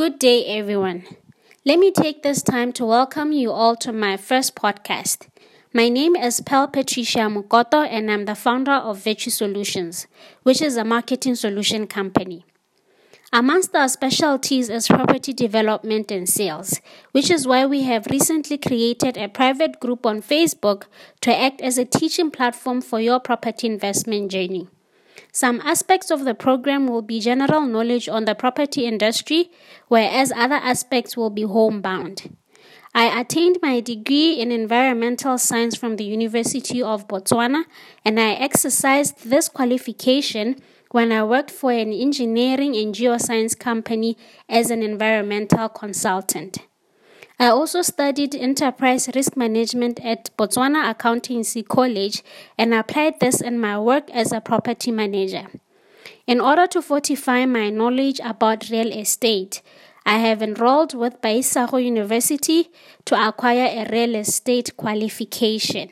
Good day, everyone. Let me take this time to welcome you all to my first podcast. My name is Pearl Patricia Mokoto, and I'm the founder of Virtue Solutions, which is a marketing solution company. Amongst our specialties is property development and sales, which is why we have recently created a private group on Facebook to act as a teaching platform for your property investment journey. Some aspects of the program will be general knowledge on the property industry, whereas other aspects will be homebound. I attained my degree in environmental science from the University of Botswana, and I exercised this qualification when I worked for an engineering and geoscience company as an environmental consultant. I also studied enterprise risk management at Botswana Accountancy College and applied this in my work as a property manager. In order to fortify my knowledge about real estate, I have enrolled with BA ISAGO University to acquire a real estate qualification.